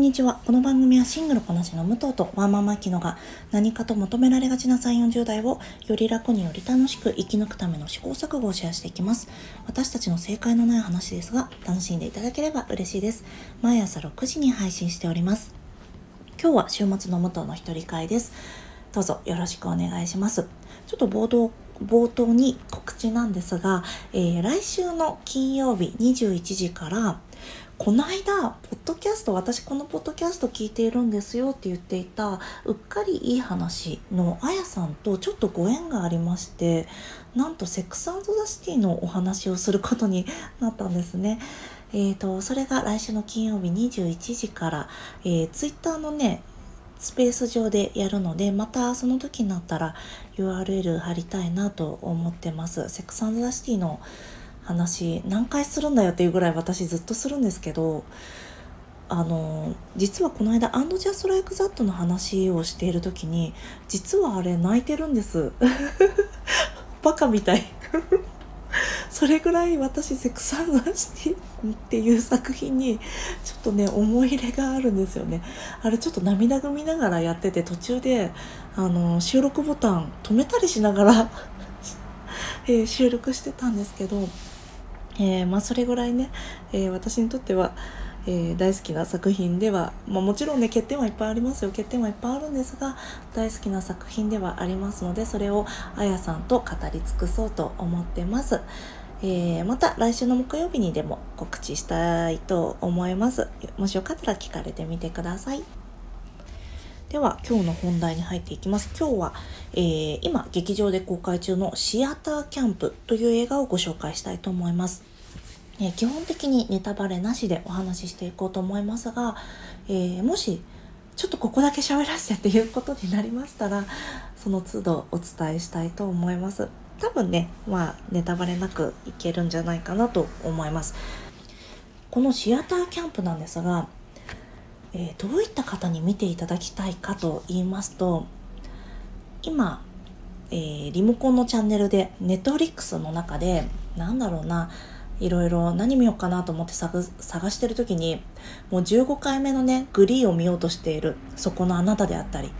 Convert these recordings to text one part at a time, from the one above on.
んにちは。この番組はシングルこなしの武藤とワーママキノが何かと求められがちな3、40代をより楽により楽しく生き抜くための試行錯誤をシェアしていきます。私たちの正解のない話ですが、楽しんでいただければ嬉しいです。毎朝6時に配信しております。今日は週末の武藤の一人会です。どうぞよろしくお願いします。ちょっと冒頭冒頭に告知なんですが、えー、来週の金曜日21時からこの間、ポッドキャスト、私このポッドキャスト聞いているんですよって言っていた、うっかりいい話のあやさんとちょっとご縁がありまして、なんとセックスザ・シティのお話をすることになったんですね。えーと、それが来週の金曜日21時から、えー、ツイッターのね、スペース上でやるので、またその時になったら URL 貼りたいなと思ってます。セックスザ・シティの話何回するんだよっていうぐらい私ずっとするんですけどあの実はこの間「アンド・ジャスト・ライク・ザット」の話をしている時に実はあれ泣いてるんです。バカみたい。それぐらい私セクサンダシティっていう作品にちょっとね思い入れがあるんですよね。あれちょっと涙ぐみながらやってて途中であの収録ボタン止めたりしながら え、収録してたんですけどえー、まあ、それぐらいね、えー、私にとっては、えー、大好きな作品では、まあ、もちろんね欠点はいっぱいありますよ欠点はいっぱいあるんですが大好きな作品ではありますのでそれをあやさんと語り尽くそうと思ってます。えー、また来週の木曜日にでも告知したいと思います。もしよかったら聞かれてみてください。では今日の本題に入っていきます。今日は、えー、今劇場で公開中のシアターキャンプという映画をご紹介したいと思います。え基本的にネタバレなしでお話ししていこうと思いますが、えー、もしちょっとここだけ喋らせてっていうことになりましたらその都度お伝えしたいと思います。多分ねまあネタバレなくいけるんじゃないかなと思います。このシアターキャンプなんですが、えー、どういった方に見ていただきたいかと言いますと今、えー、リモコンのチャンネルでネットフリックスの中でなんだろうないろいろ何見ようかなと思って探してる時にもう15回目のねグリーを見ようとしているそこのあなたであったり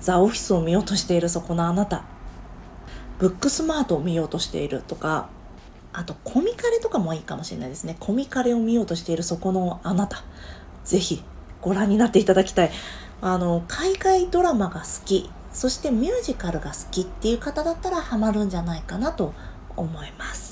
ザ・オフィスを見ようとしているそこのあなたブックスマートを見ようとしているとかあとコミカレとかもいいかもしれないですね。コミカレを見ようとしているそこのあなたぜひご覧になっていただきたい。あの海外ドラマが好きそしてミュージカルが好きっていう方だったらハマるんじゃないかなと思います。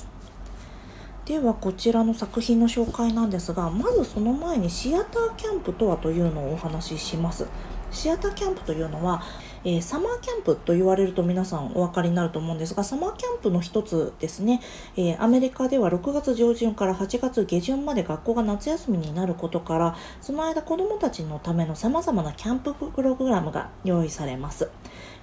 ではこちらの作品の紹介なんですがまずその前にシアターキャンプとはというのをお話しします。シアターキャンプというのは、えー、サマーキャンプと言われると皆さんお分かりになると思うんですがサマーキャンプの一つですね、えー、アメリカでは6月上旬から8月下旬まで学校が夏休みになることからその間子どもたちのためのさまざまなキャンププログラムが用意されます。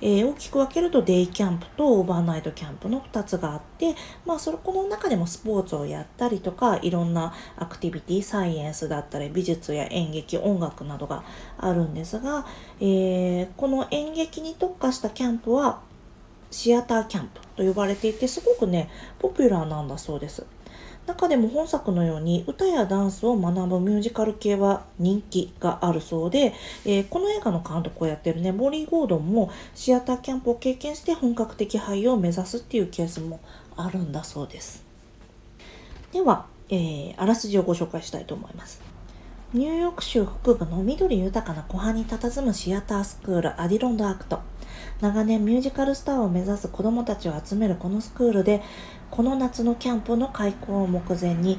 えー、大きく分けるとデイキャンプとオーバーナイトキャンプの2つがあって、まあ、それこの中でもスポーツをやったりとかいろんなアクティビティサイエンスだったり美術や演劇音楽などがあるんですが、えー、この演劇に特化したキャンプはシアターキャンプと呼ばれていてすごくねポピュラーなんだそうです。中でも本作のように歌やダンスを学ぶミュージカル系は人気があるそうで、えー、この映画の監督をやってるね、ボリー・ゴードンもシアターキャンプを経験して本格的俳優を目指すっていうケースもあるんだそうです。では、えー、あらすじをご紹介したいと思います。ニューヨーク州北部の緑豊かな湖畔に佇むシアタースクールアディロンドアクト。長年ミュージカルスターを目指す子供たちを集めるこのスクールでこの夏のキャンプの開校を目前に、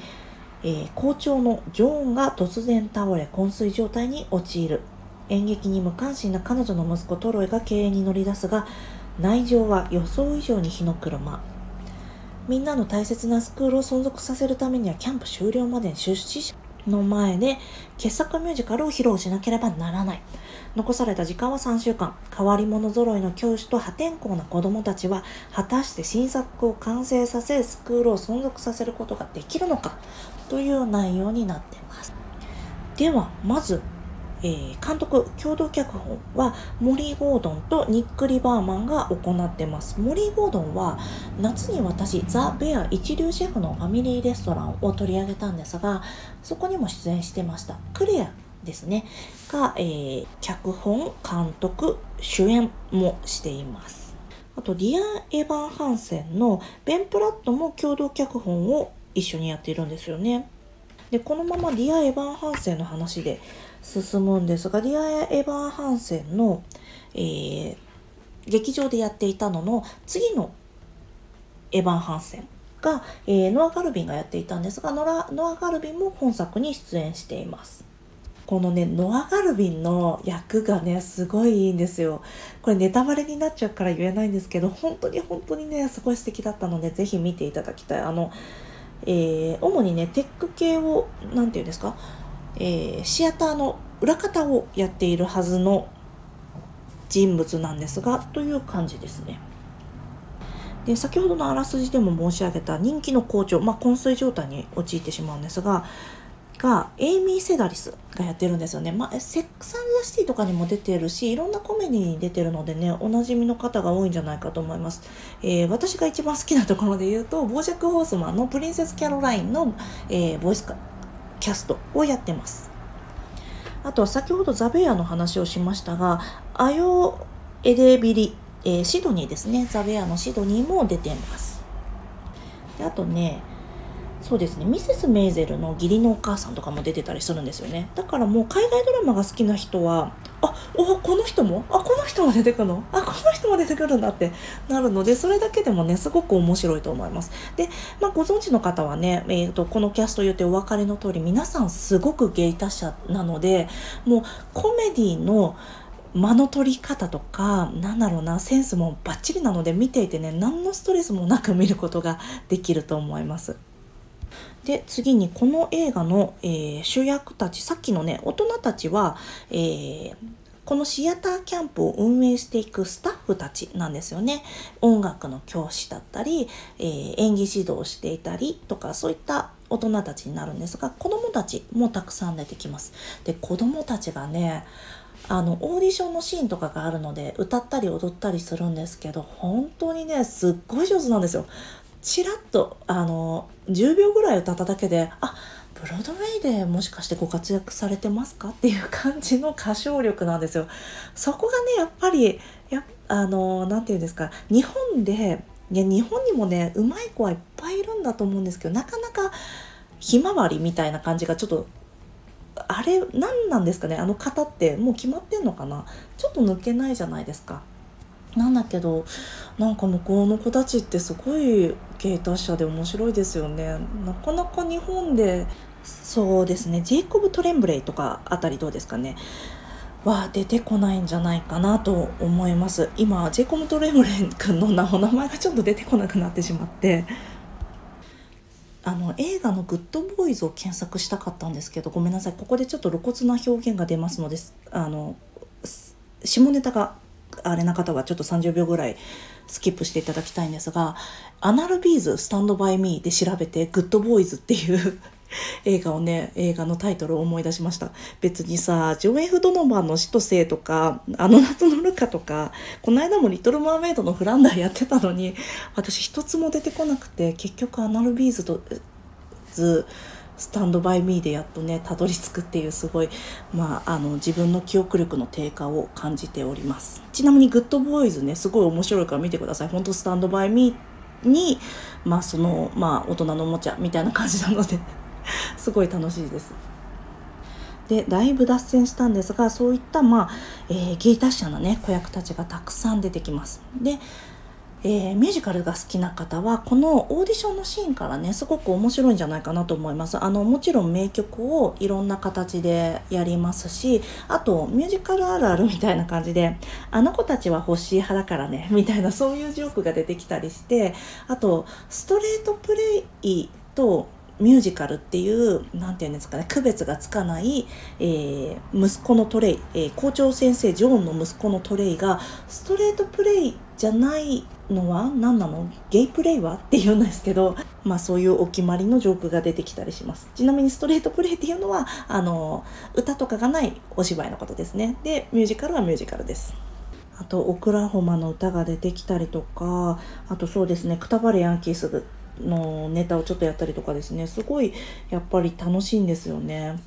えー、校長のジョーンが突然倒れ昏睡状態に陥る。演劇に無関心な彼女の息子トロイが経営に乗り出すが内情は予想以上に火の車。みんなの大切なスクールを存続させるためにはキャンプ終了までに出資者の前で傑作ミュージカルを披露しなければならない。残された時間は3週間変わり者揃いの教師と破天荒な子供たちは果たして新作を完成させスクールを存続させることができるのか？という内容になってますではまずえー、監督、共同脚本はモリー・ゴードンとニック・リバーマンが行ってます。モリー・ゴードンは夏に私、ザ・ベア一流シェフのファミリーレストランを取り上げたんですが、そこにも出演してました。クレアですね。が、えー、脚本監督主演もしています。あとリアン・エヴァン・ハンセンのベン・プラットも共同脚本を一緒にやっているんですよね。でこのままリア・エヴァン・ハンセンの話で進むんですがリア・エヴァン・ハンセンの、えー、劇場でやっていたのの次のエヴァン・ハンセンが、えー、ノア・ガルビンがやっていたんですがノラノア・ガルビンも本作に出演しています。このねノア・ガルビンの役がねすごいいいんですよ。これネタバレになっちゃうから言えないんですけど本当に本当にねすごい素敵だったのでぜひ見ていただきたい。あの、えー、主にねテック系を何て言うんですか、えー、シアターの裏方をやっているはずの人物なんですがという感じですね。で先ほどのあらすじでも申し上げた人気の校長、まあ、昏睡状態に陥ってしまうんですががエイミー・セダリスがやってるんですよね。まあ、セックス・アンド・ザ・シティとかにも出てるしいろんなコメディに出てるのでねおなじみの方が多いんじゃないかと思います。えー、私が一番好きなところで言うとボージャック・ホースマンの「プリンセス・キャロラインの」えー、ボイスキャストをやってます。あとは先ほどザベアの話をしましたがアヨ・エデビリえー、シドニーですねザ・ベアのシドニーも出てますであとねそうですね。ミセス・メイゼルの義理のお母さんとかも出てたりするんですよね。だからもう海外ドラマが好きな人はあおこの人も？あこの人も出てくるの？あこの人も出てくるんだってなるのでそれだけでもねすごく面白いと思います。で、まあ、ご存知の方はね、えーと、このキャスト言ってお分かりの通り皆さんすごく芸達者なのでもうコメディの間の取り方とかなんだろうなセンスもバッチリなので見ていてね何のストレスもなく見ることができると思います。で次にこの映画の、えー、主役たちさっきのね大人たちは、えー、このシアターキャンプを運営していくスタッフたちなんですよね。音楽の教師だったり、えー、演技指導をしていたりとかそういった大人たちになるんですが子供たちもたくさん出てきます。で子供たちがねあのオーディションのシーンとかがあるので歌ったり踊ったりするんですけど本当にねすっごい上手なんですよ。ちらっとあの10秒ぐらい歌っただけであブロードウェイでもしかしてご活躍されてますかっていう感じの歌唱力なんですよ。そこがねやっぱりやあの何て言うんですか日本でいや日本にもねうまい子はいっぱいいるんだと思うんですけどなかなかひまわりみたいな感じがちょっとあれ何なんですかねあの方ってもう決まってんのかな？ちょっと抜けないじゃないですか。なんだけどなんか向こうの子たちってすごい芸達者で面白いですよね。なかなか日本でそうですね。ジェイコブ・トレンブレイとかあたりどうですかね。は出てこないんじゃないかなと思います。今ジェイコブ・トレンブレイ君のお名前がちょっと出てこなくなってしまって。あの映画の「グッドボーイズ」を検索したかったんですけどごめんなさい。ここでちょっと露骨な表現が出ますのであの下ネタがあれな方はちょっと30秒ぐらいスキップしていただきたいんですが「アナルビーズスタンドバイミー」で調べて「グッドボーイズ」っていう 映画をね映画のタイトルを思い出しました。別にさジョエフ・ドノバンの死と生とかあの夏のルカとかこの間もリトル・マーメイドのフランダーやってたのに私一つも出てこなくて結局アナルビーズとズスタンドバイミーでやっとねたどり着くっていうすごい、まあ、あの自分の記憶力の低下を感じておりますちなみにグッドボーイズねすごい面白いから見てください本当スタンドバイミーにまあそのまあ大人のおもちゃみたいな感じなので すごい楽しいです。でだいぶ脱線したんですがそういった、まあえー、芸達者な、ね、子役たちがたくさん出てきます。でえー、ミュージカルが好きな方はこのオーディションのシーンからねすごく面白いんじゃないかなと思います。あのもちろん名曲をいろんな形でやりますしあとミュージカルあるあるみたいな感じであの子たちは欲しい派だからね みたいなそういうジョークが出てきたりしてあとストレートプレイとミュージカルっていう何て言うんですかね区別がつかない、えー、息子のトレイ、えー、校長先生ジョーンの息子のトレイがストレートプレイじゃないのは何なの？ゲイプレイは？って言うんですけど、まあそういうお決まりのジョークが出てきたりします。ちなみにストレートプレイっていうのは、あの、歌とかがないお芝居のことですね。で、ミュージカルはミュージカルです。あと、オクラホマの歌が出てきたりとか、あとそうですね、くたばれヤンキースのネタをちょっとやったりとかですね。すごいやっぱり楽しいんですよね。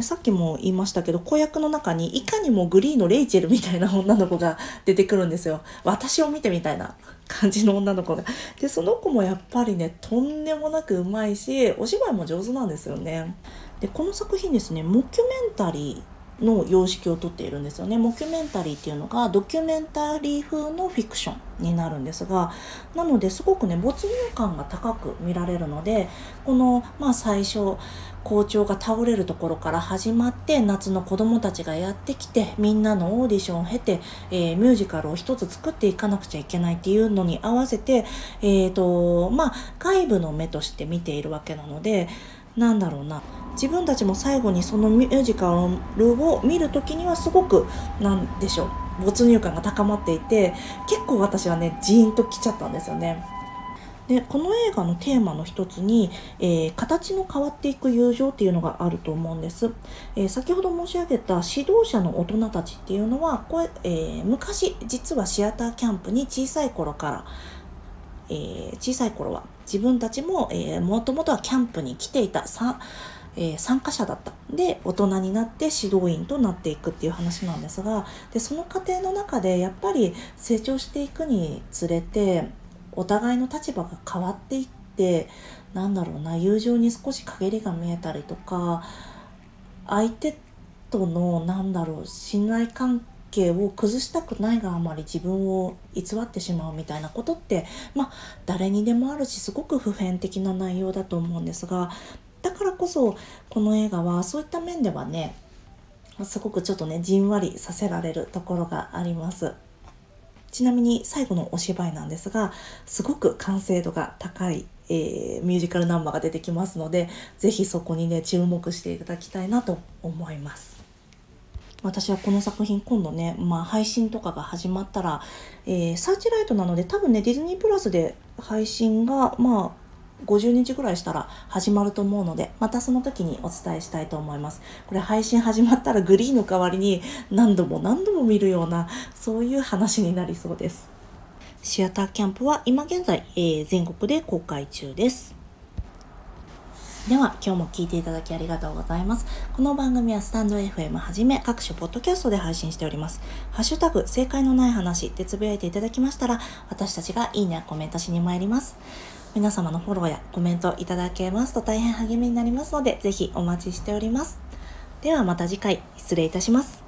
さっきも言いましたけど子役の中にいかにもグリーのレイチェルみたいな女の子が出てくるんですよ。私を見てみたいな感じの女の子が。でその子もやっぱりねとんでもなくうまいしお芝居も上手なんですよね。でこの作品ですねモキュメンタリーの様式をとっているんですよね。モキュメンタリーっていうのがドキュメンタリー風のフィクションになるんですが、なのですごくね、没入感が高く見られるので、この、まあ最初、校長が倒れるところから始まって夏の子供たちがやってきてみんなのオーディションを経て、えー、ミュージカルを一つ作っていかなくちゃいけないっていうのに合わせて、えーとまあ、外部の目として見ているわけなのでなんだろうな。自分たちも最後にそのミュージカルを見る時にはすごくなんでしょう。没入感が高まっていて結構私はねジーンときちゃったんですよね。でこの映画のテーマの一つに、えー、形の変わっていく友情っていうのがあると思うんです、えー、先ほど申し上げた指導者の大人たちっていうのはこれ、えー、昔実はシアターキャンプに小さい頃から、え小さい頃は自分たちも、えー、もともとはキャンプに来ていたさ、えー、参加者だった。で大人になって指導員となっていくっていう話なんですがでその過程の中でやっぱり成長していくにつれてお互いの立場が変わっていってなんだろうな友情に少し陰りが見えたりとか相手とのなんだろう信頼関係係を崩したくないがあまり自分を偽ってしまうみたいなことってまあ誰にでもあるしすごく普遍的な内容だと思うんですがだからこそこの映画はそういった面ではねすごくちょっとねじんわりさせられるところがありますちなみに最後のお芝居なんですがすごく完成度が高いえー、ミュージカルナンバーが出てきますので是非そこにね注目していただきたいなと思います。私はこの作品今度ね、まあ、配信とかが始まったら、えー、サーチライトなので多分ねディズニープラスで配信がまあ50日ぐらいしたら始まると思うので、またその時にお伝えしたいと思います。これ配信始まったらグリーンの代わりに何度も何度も見るような、そういう話になりそうです。シアターキャンプは今現在、えー、全国で公開中です。では今日も聞いていただきありがとうございます。この番組はスタンド FM はじめ各種ポッドキャストで配信しております。ハッシュタグ正解のない話でつぶやいていただきましたら私たちがいいねやコメントしに参ります。皆様のフォローやコメントいただけますと大変励みになりますのでぜひお待ちしております。ではまた次回失礼いたします。